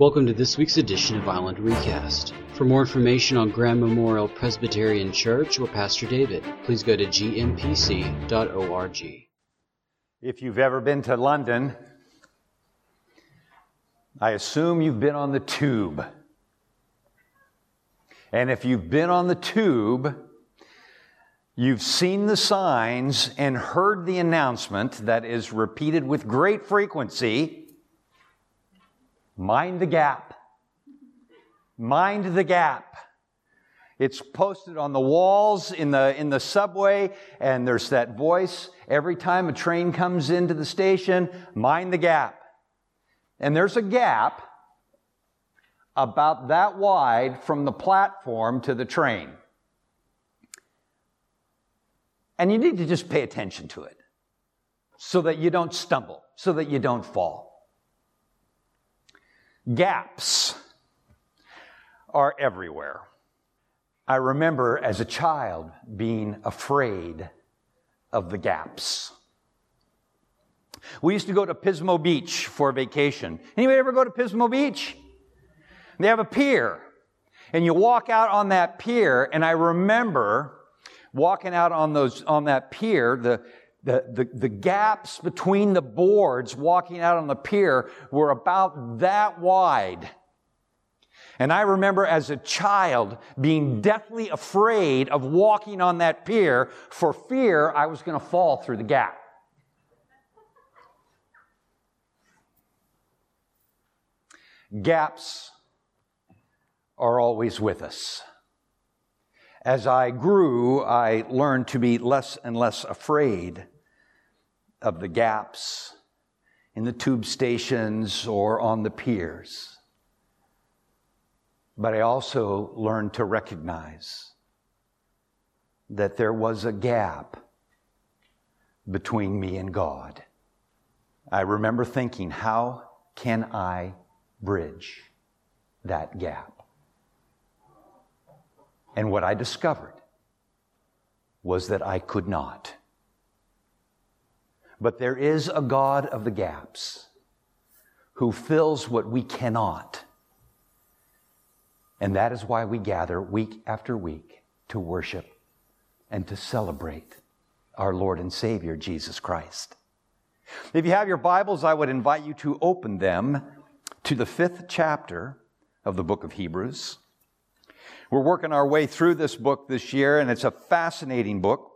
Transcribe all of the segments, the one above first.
Welcome to this week's edition of Island Recast. For more information on Graham Memorial Presbyterian Church or Pastor David, please go to gmpc.org. If you've ever been to London, I assume you've been on the tube. And if you've been on the tube, you've seen the signs and heard the announcement that is repeated with great frequency mind the gap. Mind the gap. It's posted on the walls in the, in the subway, and there's that voice every time a train comes into the station mind the gap. And there's a gap about that wide from the platform to the train. And you need to just pay attention to it so that you don't stumble, so that you don't fall. Gaps are everywhere. I remember as a child being afraid of the gaps. We used to go to Pismo Beach for vacation. Anybody ever go to Pismo Beach? They have a pier. And you walk out on that pier, and I remember walking out on those on that pier, the the, the, the, gaps between the boards walking out on the pier were about that wide. And I remember as a child being deathly afraid of walking on that pier for fear I was going to fall through the gap. Gaps are always with us. As I grew, I learned to be less and less afraid of the gaps in the tube stations or on the piers. But I also learned to recognize that there was a gap between me and God. I remember thinking, how can I bridge that gap? And what I discovered was that I could not. But there is a God of the gaps who fills what we cannot. And that is why we gather week after week to worship and to celebrate our Lord and Savior, Jesus Christ. If you have your Bibles, I would invite you to open them to the fifth chapter of the book of Hebrews. We're working our way through this book this year, and it's a fascinating book.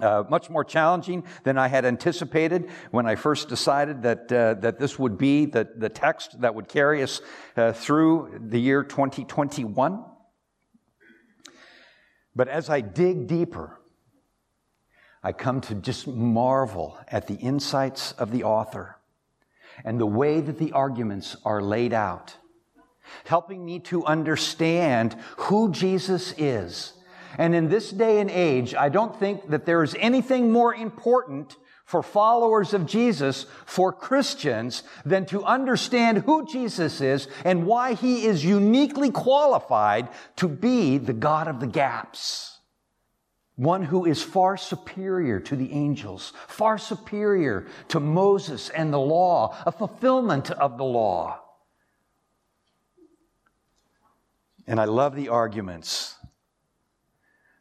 Uh, much more challenging than I had anticipated when I first decided that, uh, that this would be the, the text that would carry us uh, through the year 2021. But as I dig deeper, I come to just marvel at the insights of the author and the way that the arguments are laid out, helping me to understand who Jesus is and in this day and age, I don't think that there is anything more important for followers of Jesus, for Christians, than to understand who Jesus is and why he is uniquely qualified to be the God of the gaps. One who is far superior to the angels, far superior to Moses and the law, a fulfillment of the law. And I love the arguments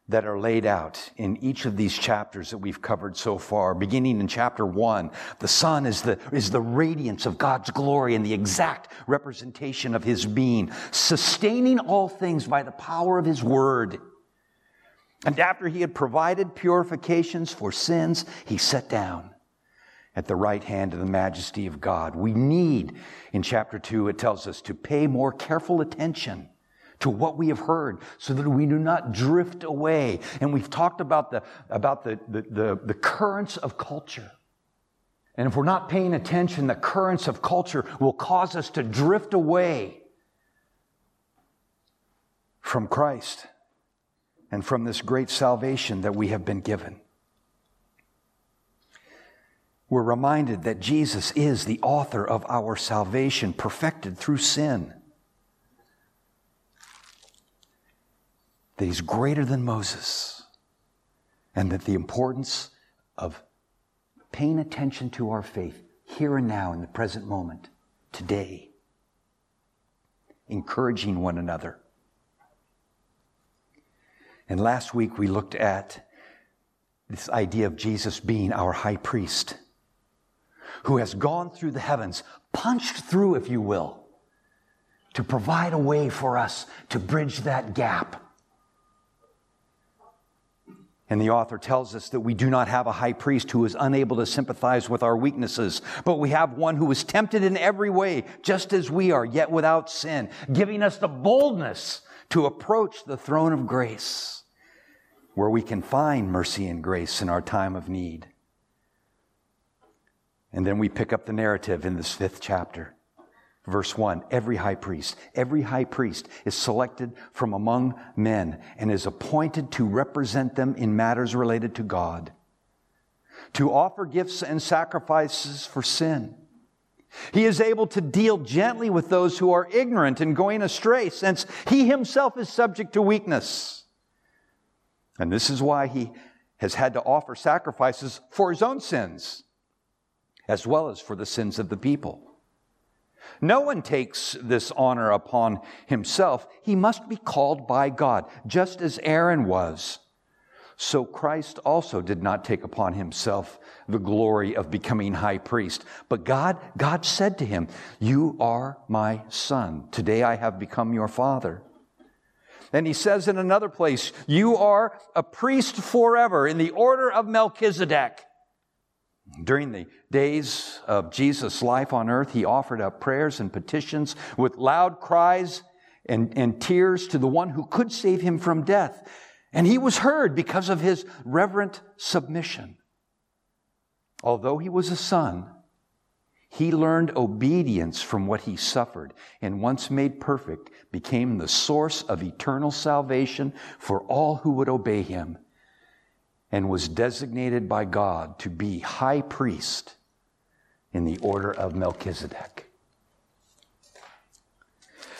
that are laid out in each of these chapters that we've covered so far. Beginning in chapter one, the son is the, is the radiance of God's glory and the exact representation of His being, sustaining all things by the power of His word. And after He had provided purifications for sins, He sat down at the right hand of the majesty of God. We need, in chapter two, it tells us to pay more careful attention to what we have heard so that we do not drift away. And we've talked about the, about the, the, the, the currents of culture. And if we're not paying attention, the currents of culture will cause us to drift away from Christ and from this great salvation that we have been given. We're reminded that Jesus is the author of our salvation, perfected through sin. That he's greater than Moses, and that the importance of paying attention to our faith here and now in the present moment, today, encouraging one another. And last week we looked at this idea of Jesus being our high priest who has gone through the heavens, punched through, if you will, to provide a way for us to bridge that gap. And the author tells us that we do not have a high priest who is unable to sympathize with our weaknesses, but we have one who is tempted in every way, just as we are, yet without sin, giving us the boldness to approach the throne of grace, where we can find mercy and grace in our time of need. And then we pick up the narrative in this fifth chapter. Verse 1 Every high priest, every high priest is selected from among men and is appointed to represent them in matters related to God, to offer gifts and sacrifices for sin. He is able to deal gently with those who are ignorant and going astray, since he himself is subject to weakness. And this is why he has had to offer sacrifices for his own sins as well as for the sins of the people. No one takes this honor upon himself. He must be called by God, just as Aaron was. So Christ also did not take upon himself the glory of becoming high priest. But God, God said to him, You are my son. Today I have become your father. And he says in another place, You are a priest forever in the order of Melchizedek. During the days of Jesus' life on earth, he offered up prayers and petitions with loud cries and, and tears to the one who could save him from death. And he was heard because of his reverent submission. Although he was a son, he learned obedience from what he suffered, and once made perfect, became the source of eternal salvation for all who would obey him and was designated by God to be high priest in the order of Melchizedek.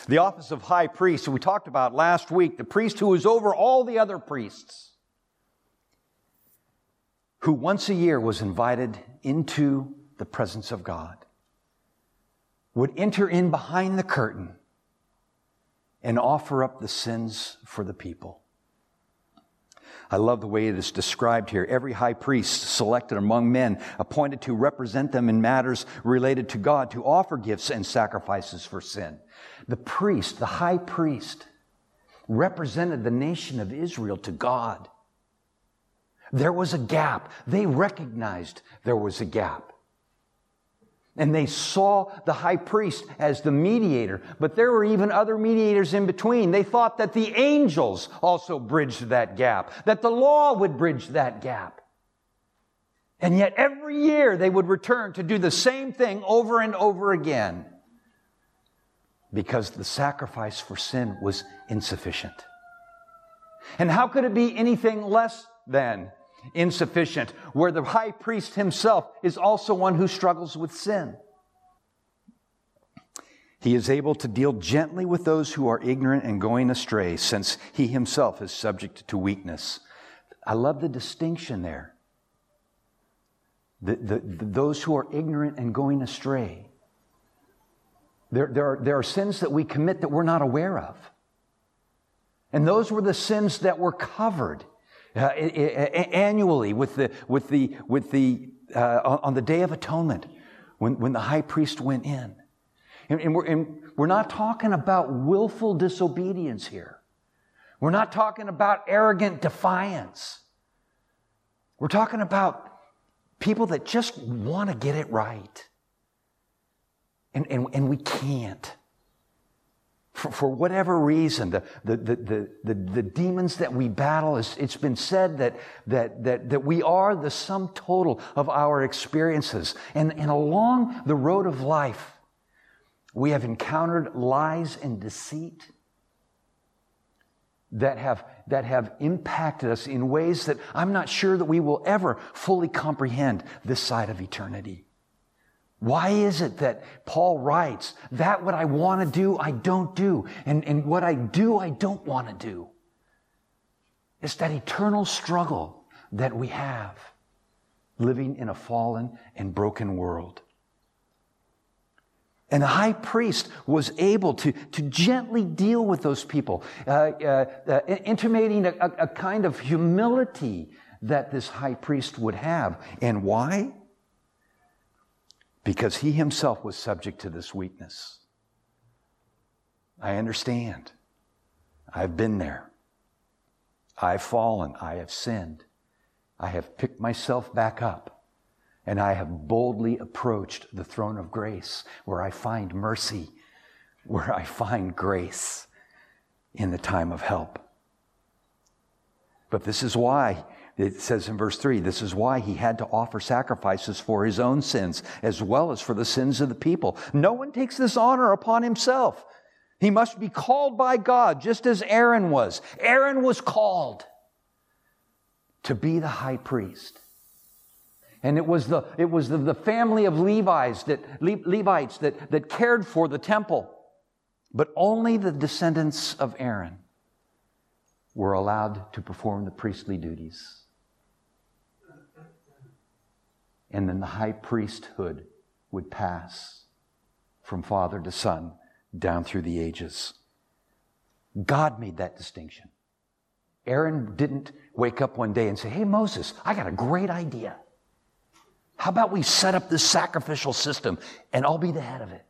The office of high priest, we talked about last week, the priest who was over all the other priests, who once a year was invited into the presence of God, would enter in behind the curtain and offer up the sins for the people. I love the way it is described here. Every high priest selected among men, appointed to represent them in matters related to God, to offer gifts and sacrifices for sin. The priest, the high priest, represented the nation of Israel to God. There was a gap. They recognized there was a gap. And they saw the high priest as the mediator, but there were even other mediators in between. They thought that the angels also bridged that gap, that the law would bridge that gap. And yet every year they would return to do the same thing over and over again because the sacrifice for sin was insufficient. And how could it be anything less than insufficient, where the high priest himself is also one who struggles with sin. He is able to deal gently with those who are ignorant and going astray, since he himself is subject to weakness. I love the distinction there. The, the, the, those who are ignorant and going astray. There, there, are, there are sins that we commit that we're not aware of. And those were the sins that were covered uh, annually with the, with the, with the, uh, on the Day of Atonement when, when the high priest went in. And, and, we're, and we're not talking about willful disobedience here. We're not talking about arrogant defiance. We're talking about people that just want to get it right. And, and, and we can't for, for whatever reason, the, the, the, the, the demons that we battle, is, it's been said that, that, that, that we are the sum total of our experiences. And, and along the road of life, we have encountered lies and deceit that have, that have impacted us in ways that I'm not sure that we will ever fully comprehend this side of eternity. Why is it that Paul writes, that what I want to do, I don't do, and, and what I do, I don't want to do? It's that eternal struggle that we have living in a fallen and broken world. And the high priest was able to, to gently deal with those people, uh, uh, uh, intimating a, a, a kind of humility that this high priest would have. And why? Because he himself was subject to this weakness. I understand. I've been there. I've fallen. I have sinned. I have picked myself back up and I have boldly approached the throne of grace where I find mercy, where I find grace in the time of help. But this is why it says in verse 3 this is why he had to offer sacrifices for his own sins as well as for the sins of the people. No one takes this honor upon himself. He must be called by God, just as Aaron was. Aaron was called to be the high priest. And it was the, it was the, the family of Levites that, Le, Levites that, that cared for the temple. But only the descendants of Aaron were allowed to perform the priestly duties. And then the high priesthood would pass from father to son down through the ages. God made that distinction. Aaron didn't wake up one day and say, Hey, Moses, I got a great idea. How about we set up this sacrificial system and I'll be the head of it?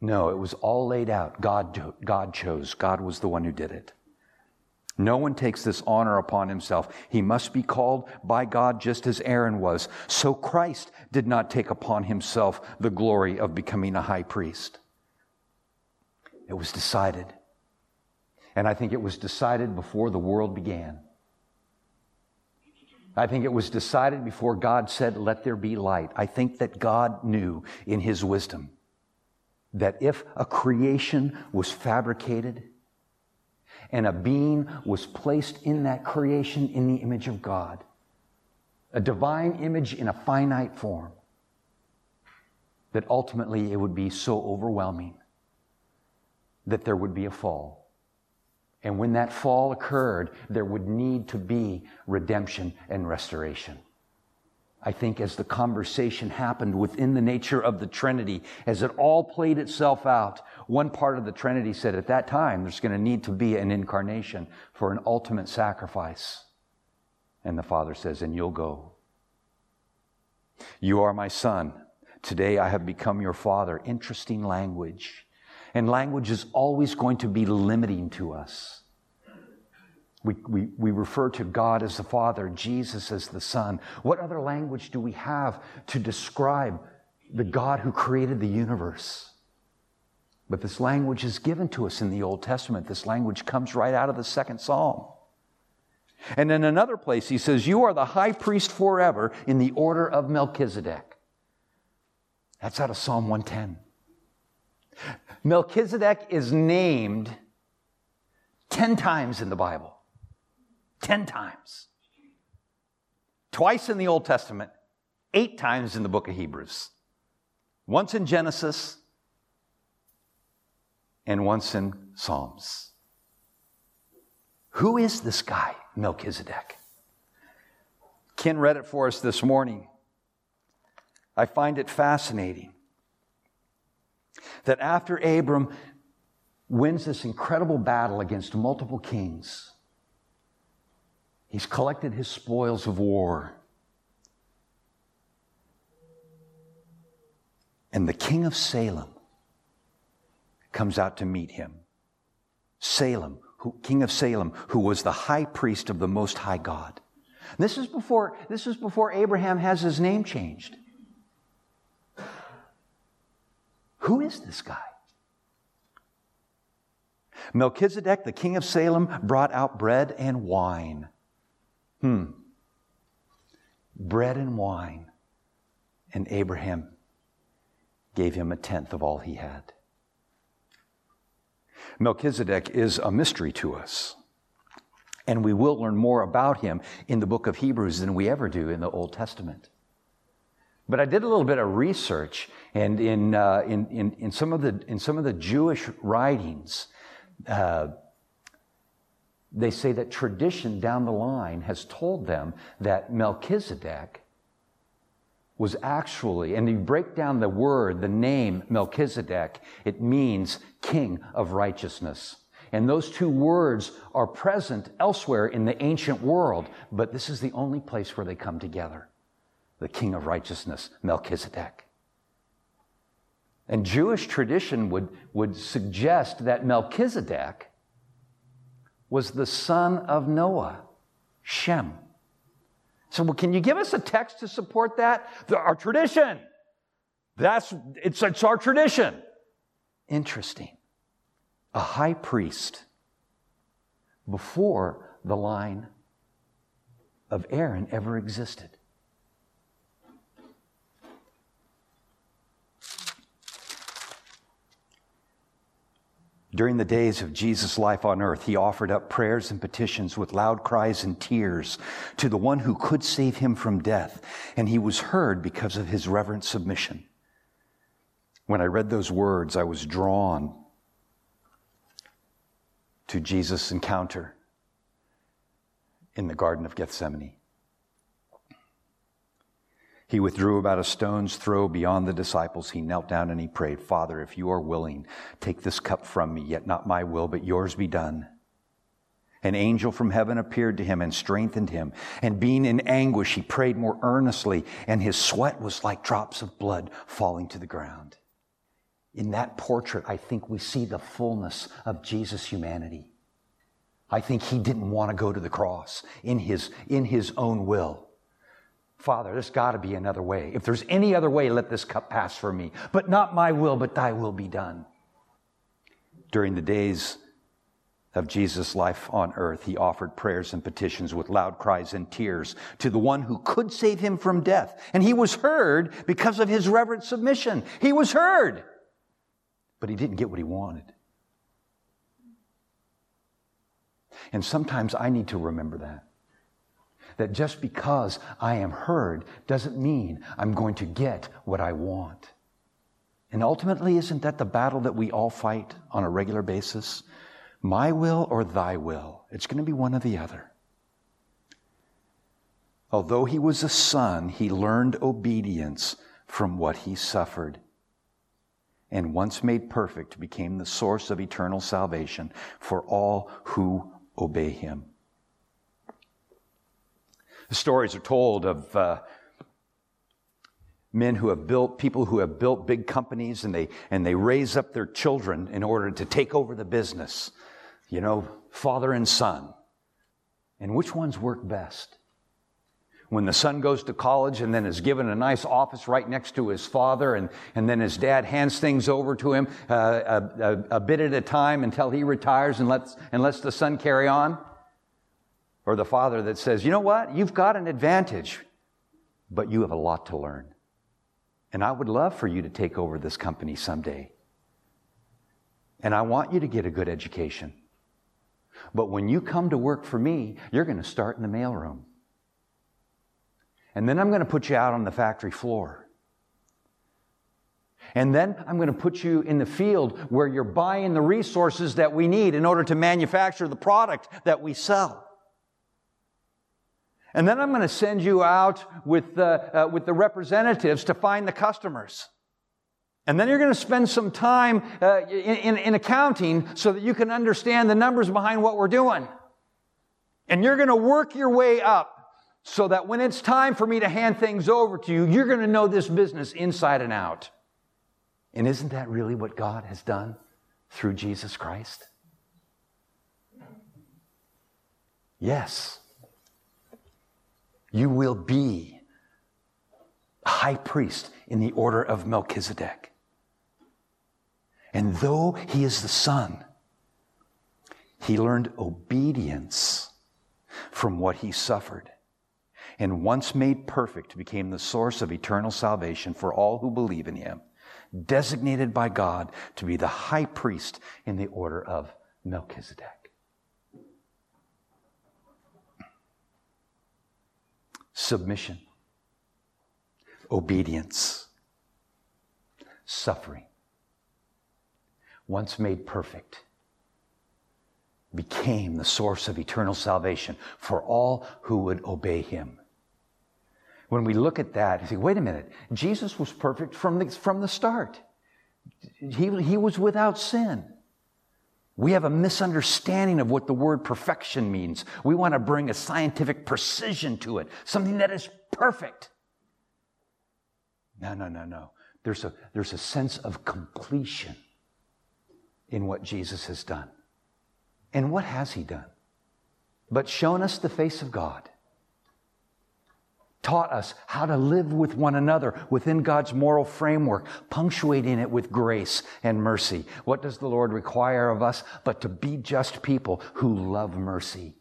No, it was all laid out. God, God chose. God was the one who did it. No one takes this honor upon himself. He must be called by God just as Aaron was. So Christ did not take upon himself the glory of becoming a high priest. It was decided. And I think it was decided before the world began. I think it was decided before God said, Let there be light. I think that God knew in his wisdom that if a creation was fabricated and a being was placed in that creation in the image of God, a divine image in a finite form, that ultimately it would be so overwhelming that there would be a fall. And when that fall occurred, there would need to be redemption and restoration. I think as the conversation happened within the nature of the Trinity, as it all played itself out, one part of the Trinity said at that time there's going to need to be an incarnation for an ultimate sacrifice. And the Father says, and you'll go. You are my son. Today I have become your father. Interesting language. And language is always going to be limiting to us. We, we, we refer to God as the Father, Jesus as the Son. What other language do we have to describe the God who created the universe? But this language is given to us in the Old Testament. This language comes right out of the second psalm. And in another place, he says, You are the high priest forever in the order of Melchizedek. That's out of Psalm 110. Melchizedek is named 10 times in the Bible. 10 times. Twice in the Old Testament, eight times in the book of Hebrews. Once in Genesis, and once in Psalms. Who is this guy, Melchizedek? Ken read it for us this morning. I find it fascinating that after Abram wins this incredible battle against multiple kings, he's collected his spoils of war. And the king of Salem comes out to meet him. Salem, who, king of Salem, who was the high priest of the Most High God. This is before, this is before Abraham has his name changed. Who is this guy? Melchizedek, the king of Salem, brought out bread and wine. Hmm. Bread and wine. And Abraham gave him a tenth of all he had. Melchizedek is a mystery to us. And we will learn more about him in the book of Hebrews than we ever do in the Old Testament. But I did a little bit of research, and in, uh, in, in, in, some of the, in some of the Jewish writings, uh, they say that tradition down the line has told them that Melchizedek was actually, and you break down the word, the name Melchizedek, it means king of righteousness. And those two words are present elsewhere in the ancient world, but this is the only place where they come together. The king of righteousness, Melchizedek. And Jewish tradition would, would suggest that Melchizedek was the son of Noah, Shem. So, well, can you give us a text to support that? The, our tradition. That's it's, it's our tradition. Interesting. A high priest before the line of Aaron ever existed. During the days of Jesus' life on earth, he offered up prayers and petitions with loud cries and tears to the one who could save him from death, and he was heard because of his reverent submission. When I read those words, I was drawn to Jesus' encounter in the Garden of Gethsemane. He withdrew about a stone's throw beyond the disciples. He knelt down and he prayed, Father, if you are willing, take this cup from me, yet not my will, but yours be done. An angel from heaven appeared to him and strengthened him. And being in anguish, he prayed more earnestly, and his sweat was like drops of blood falling to the ground. In that portrait, I think we see the fullness of Jesus' humanity. I think he didn't want to go to the cross in his, in his own will. Father, there's got to be another way. If there's any other way, let this cup pass from me. But not my will, but thy will be done. During the days of Jesus' life on earth, he offered prayers and petitions with loud cries and tears to the one who could save him from death. And he was heard because of his reverent submission. He was heard, but he didn't get what he wanted. And sometimes I need to remember that that just because I am heard doesn't mean I'm going to get what I want. And ultimately, isn't that the battle that we all fight on a regular basis? My will or thy will? It's going to be one or the other. Although he was a son, he learned obedience from what he suffered. And once made perfect, became the source of eternal salvation for all who obey him. The stories are told of uh, men who have built, people who have built big companies and they, and they raise up their children in order to take over the business. You know, father and son. And which ones work best? When the son goes to college and then is given a nice office right next to his father, and, and then his dad hands things over to him uh, a, a, a bit at a time until he retires and lets, and lets the son carry on or the father that says, you know what? You've got an advantage, but you have a lot to learn. And I would love for you to take over this company someday. And I want you to get a good education. But when you come to work for me, you're going to start in the mailroom. And then I'm going to put you out on the factory floor. And then I'm going to put you in the field where you're buying the resources that we need in order to manufacture the product that we sell. And then I'm going to send you out with the, uh, with the representatives to find the customers. And then you're going to spend some time uh, in, in, in accounting so that you can understand the numbers behind what we're doing. And you're going to work your way up so that when it's time for me to hand things over to you, you're going to know this business inside and out. And isn't that really what God has done through Jesus Christ? Yes you will be high priest in the order of Melchizedek. And though he is the son, he learned obedience from what he suffered. And once made perfect, became the source of eternal salvation for all who believe in him, designated by God to be the high priest in the order of Melchizedek. Submission, obedience, suffering. Once made perfect, became the source of eternal salvation for all who would obey him. when we look at that, you say, wait a minute, Jesus was perfect from the, from the start. He, he was without sin. We have a misunderstanding of what the word perfection means. We want to bring a scientific precision to it, something that is perfect. No, no, no, no. There's a, there's a sense of completion in what Jesus has done. And what has he done? But shown us the face of God taught us how to live with one another within God's moral framework, punctuating it with grace and mercy. What does the Lord require of us but to be just people who love mercy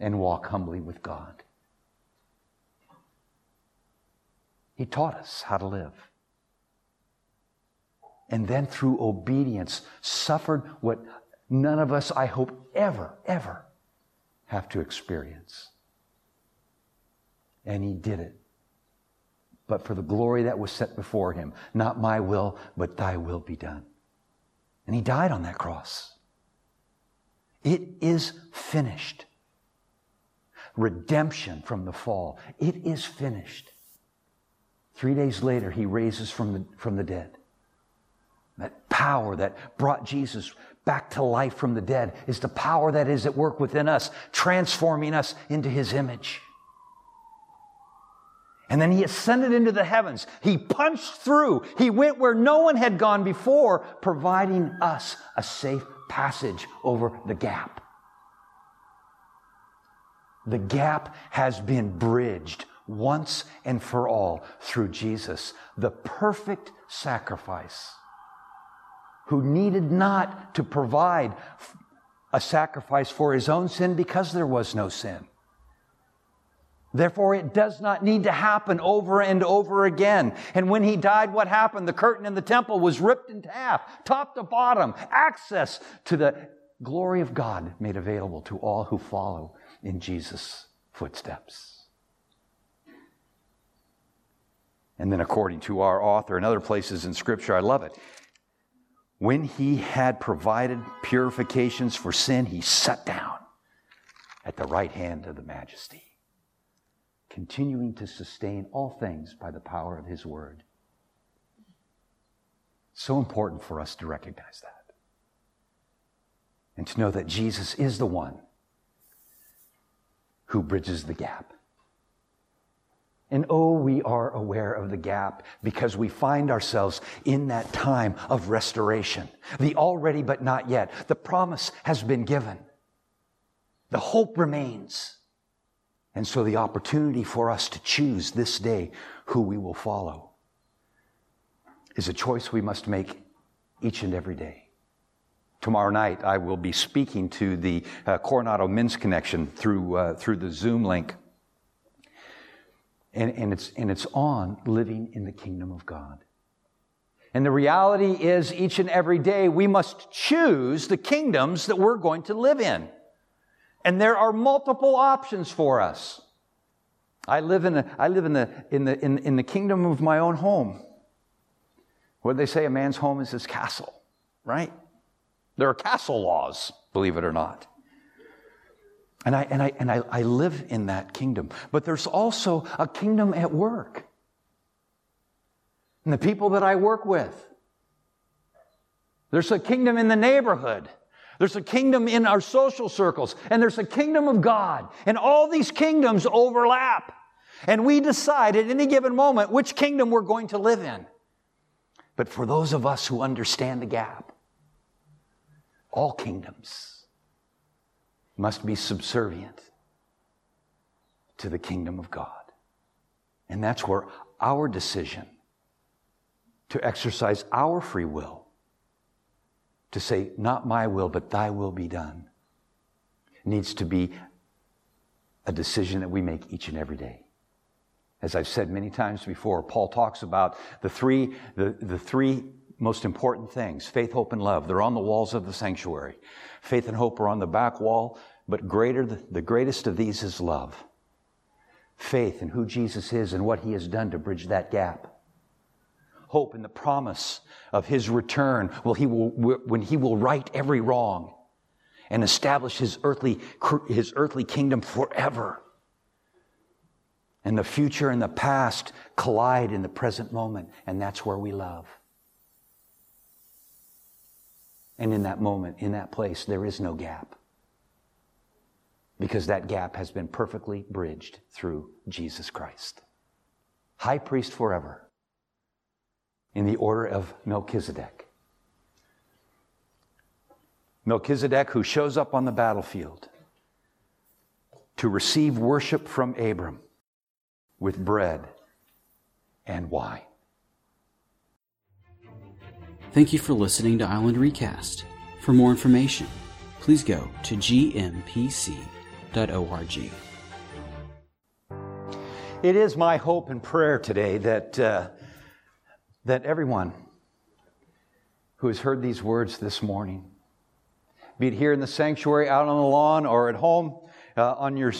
and walk humbly with God? He taught us how to live. And then through obedience, suffered what none of us, I hope, ever, ever have to experience and he did it. But for the glory that was set before him, not my will, but thy will be done. And he died on that cross. It is finished. Redemption from the fall. It is finished. Three days later, he raises from the, from the dead. That power that brought Jesus back to life from the dead is the power that is at work within us, transforming us into his image. And then he ascended into the heavens. He punched through. He went where no one had gone before, providing us a safe passage over the gap. The gap has been bridged once and for all through Jesus, the perfect sacrifice, who needed not to provide a sacrifice for his own sin because there was no sin. Therefore, it does not need to happen over and over again. And when he died, what happened? The curtain in the temple was ripped in half, top to bottom. Access to the glory of God made available to all who follow in Jesus' footsteps. And then, according to our author and other places in Scripture, I love it. When he had provided purifications for sin, he sat down at the right hand of the majesty continuing to sustain all things by the power of His Word. So important for us to recognize that. And to know that Jesus is the one who bridges the gap. And oh, we are aware of the gap because we find ourselves in that time of restoration. The already but not yet. The promise has been given. The hope remains. And so the opportunity for us to choose this day who we will follow is a choice we must make each and every day. Tomorrow night, I will be speaking to the uh, Coronado Men's Connection through, uh, through the Zoom link. And, and, it's, and it's on living in the kingdom of God. And the reality is, each and every day, we must choose the kingdoms that we're going to live in. And there are multiple options for us. I live in, a, I live in, the, in, the, in, in the kingdom of my own home. What do they say? A man's home is his castle, right? There are castle laws, believe it or not. And I, and I, and I, I live in that kingdom. But there's also a kingdom at work. And the people that I work with. There's a kingdom in the neighborhood. There's a kingdom in our social circles, and there's a kingdom of God. And all these kingdoms overlap. And we decide at any given moment which kingdom we're going to live in. But for those of us who understand the gap, all kingdoms must be subservient to the kingdom of God. And that's where our decision to exercise our free will to say, Not my will, but thy will be done, needs to be a decision that we make each and every day. As I've said many times before, Paul talks about the three, the, the three most important things faith, hope, and love. They're on the walls of the sanctuary. Faith and hope are on the back wall, but greater, the greatest of these is love. Faith in who Jesus is and what he has done to bridge that gap hope in the promise of his return he will, when he will right every wrong and establish his earthly, his earthly kingdom forever. And the future and the past collide in the present moment, and that's where we love. And in that moment, in that place, there is no gap. Because that gap has been perfectly bridged through Jesus Christ. High priest forever, in the order of Melchizedek. Melchizedek, who shows up on the battlefield to receive worship from Abram with bread and wine. Thank you for listening to Island Recast. For more information, please go to gmpc.org. It is my hope and prayer today that, uh, that everyone who has heard these words this morning, be it here in the sanctuary, out on the lawn, or at home uh, on, your,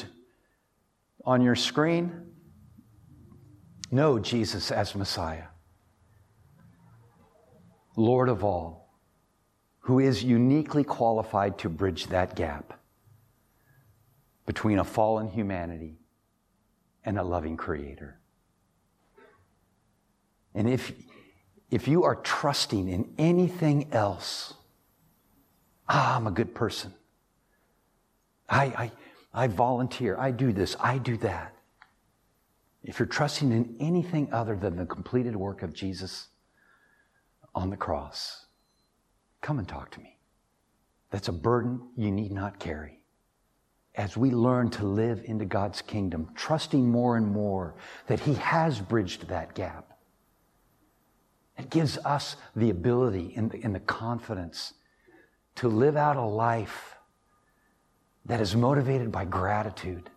on your screen, know Jesus as Messiah, Lord of all, who is uniquely qualified to bridge that gap between a fallen humanity and a loving Creator. And if, if you are trusting in anything else, ah, I'm a good person. I, I, I volunteer. I do this. I do that. If you're trusting in anything other than the completed work of Jesus on the cross, come and talk to me. That's a burden you need not carry. As we learn to live into God's kingdom, trusting more and more that He has bridged that gap, it gives us the ability and the, and the confidence to live out a life that is motivated by gratitude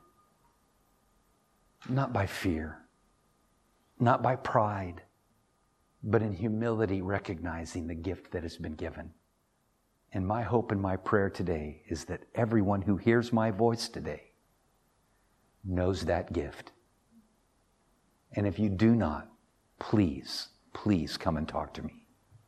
not by fear, not by pride, but in humility, recognizing the gift that has been given. And my hope and my prayer today is that everyone who hears my voice today knows that gift. And if you do not, please, please come and talk to me.